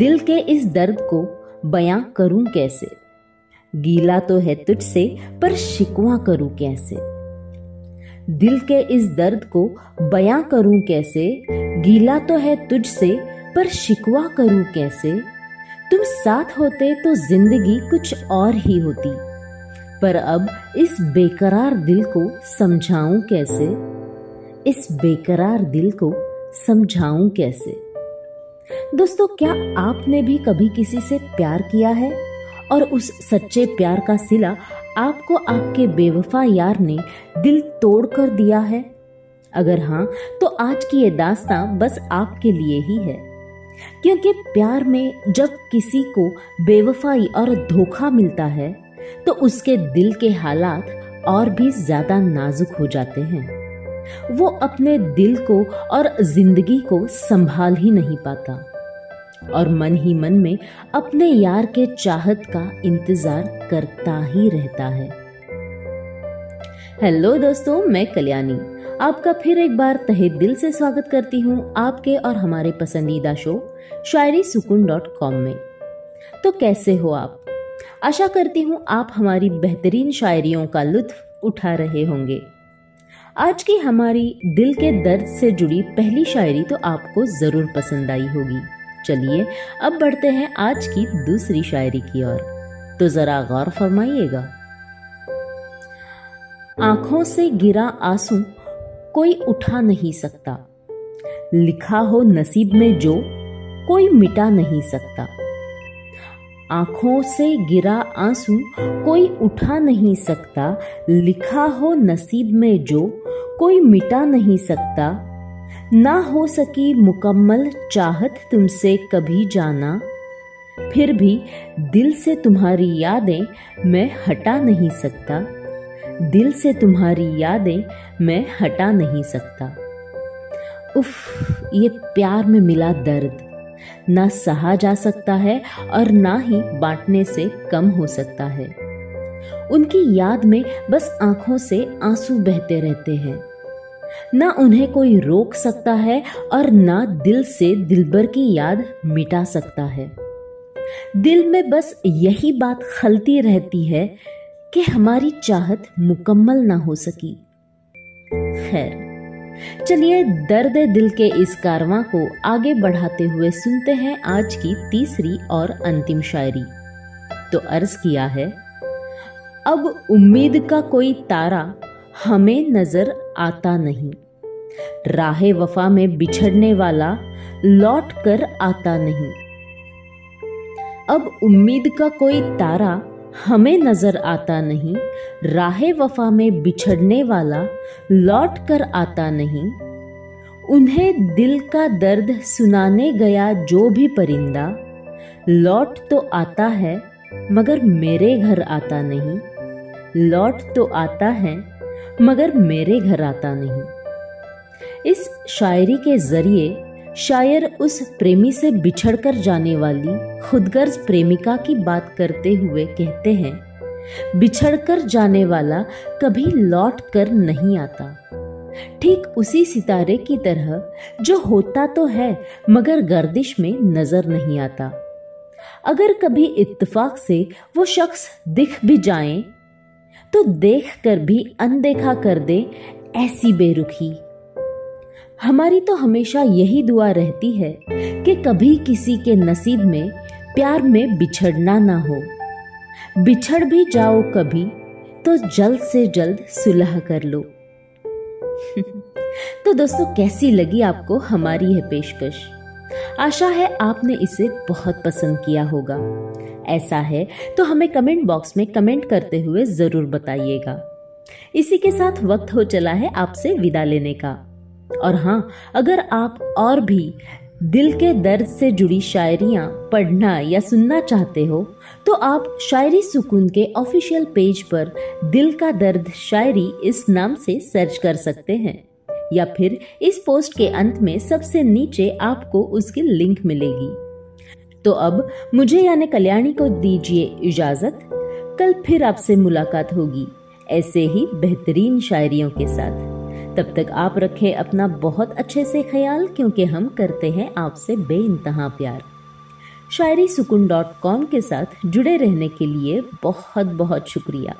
दिल के इस दर्द को बयां करूँ कैसे? गीला तो है तुझसे, पर शिकवा करूँ कैसे? दिल के इस दर्द को बयां करूँ कैसे? गीला तो है तुझसे, पर शिकवा करूँ कैसे? तुम साथ होते तो ज़िंदगी कुछ और ही होती। पर अब इस बेकरार दिल को समझाऊं कैसे? इस बेकरार दिल को समझाऊं कैसे? दोस्तों, क्या आपने भी कभी किसी से प्यार किया है? और उस सच्चे प्यार का सिला आपको आपके बेवफा यार ने दिल तोड़ कर दिया है? अगर हाँ तो आज की ये दास्तां बस आपके लिए ही है। क्योंकि प्यार में जब किसी को बेवफाई और धोखा मिलता है तो उसके दिल के हालात और भी ज़्यादा नाजुक हो जाते हैं। वो अपने दिल को और ज़िंदगी को संभाल ही नहीं पाता। और मन ही मन में अपने यार के चाहत का इंतज़ार करता ही रहता है। हेलो दोस्तों, मैं कल्याणी। आपका फिर एक बार तहे दिल से स्वागत करती हूँ आपके और हमारे पसंदीदा शो, शायरी सुकून डॉट कॉम में। तो कैसे हो आप? आशा करती हूँ आप हमारी बेहतरीन शायरियों का लुत्फ उठा रहे होंगे। आज की हमारी दिल के दर्द से जुड़ी पहली शायरी तो आपको ज़रूर पसंद आई होगी। चलिए, अब बढ़ते हैं आज की दूसरी शायरी की ओर। तो जरा गौर फरमाइएगा। आँखों से गिरा आँसू कोई उठा नहीं सकता। लिखा हो नसीब में जो कोई मिटा नहीं सकता। आँखों से गिरा आँसू कोई उठा नहीं सकता, लिखा हो नसीब में जो कोई मिटा नहीं सकता। ना हो सकी मुकम्मल चाहत तुमसे कभी जाना। फिर भी दिल से तुम्हारी यादें मैं हटा नहीं सकता। दिल से तुम्हारी यादें मैं हटा नहीं सकता। उफ, ये प्यार में मिला दर्द। ना सहा जा सकता है और ना ही बांटने से कम हो सकता है। उनकी याद में बस आँखों से आँसू बहते रहते हैं। ना उन्हें कोई रोक सकता है और ना दिल से दिलबर की याद मिटा सकता है। दिल में बस यही बात खलती रहती है कि हमारी चाहत मुकम्मल ना हो सकी। खैर। चलिए दर्द दिल के इस कारवां को आगे बढ़ाते हुए सुनते हैं आज की तीसरी और अंतिम शायरी। तो अर्ज़ किया है, अब उम्मीद का कोई तारा हमें नज़र आता नहीं। राह वफा में बिछड़ने वाला लौट कर आता नहीं। अब उम्मीद का कोई तारा हमें नज़र आता नहीं, राह वफा में बिछड़ने वाला लौट कर आता नहीं। उन्हें दिल का दर्द सुनाने गया जो भी परिंदा। लौट तो आता है, मगर मेरे घर आता नहीं। लौट तो आता है, मगर मेरे घर आता नहीं। इस शायरी के ज़रिए शायर उस प्रेमी से बिछड़कर जाने वाली खुदगर्ज प्रेमिका की बात करते हुए कहते हैं, बिछड़कर जाने वाला कभी लौट कर नहीं आता। ठीक उसी सितारे की तरह, जो होता तो है, मगर गर्दिश में नज़र नहीं आता। अगर कभी इत्तेफाक से वो शख्स दिख भी जाए तो देख कर भी अनदेखा कर दे ऐसी बेरुखी। हमारी तो हमेशा यही दुआ रहती है कि कभी किसी के नसीब में प्यार में बिछड़ना ना हो। बिछड़ भी जाओ कभी तो जल्द से जल्द सुलह कर लो। तो दोस्तों, कैसी लगी आपको हमारी यह पेशकश? आशा है आपने इसे बहुत पसंद किया होगा। ऐसा है तो हमें कमेंट बॉक्स में कमेंट करते हुए ज़रूर बताइएगा। इसी के साथ वक्त हो चला है आपसे विदा लेने का। और हाँ अगर आप और भी दिल के दर्द से जुड़ी शायरियाँ पढ़ना या सुनना चाहते हो तो आप शायरी सुकून के ऑफिशियल पेज पर दिल का दर्द शायरी इस नाम से सर्च कर सकते हैं। या फिर इस पोस्ट के अंत में सबसे नीचे आपको उसकी लिंक मिलेगी। तो अब मुझे यानी कल्याणी को दीजिए इजाज़त। कल फिर आपसे मुलाकात होगी, ऐसे ही बेहतरीन शायरियों के साथ। तब तक आप रखें अपना बहुत अच्छे से ख्याल, क्योंकि हम करते हैं आपसे बे इंतहा प्यार। शायरी सुकून डॉट कॉम के साथ जुड़े रहने के लिए बहुत बहुत शुक्रिया।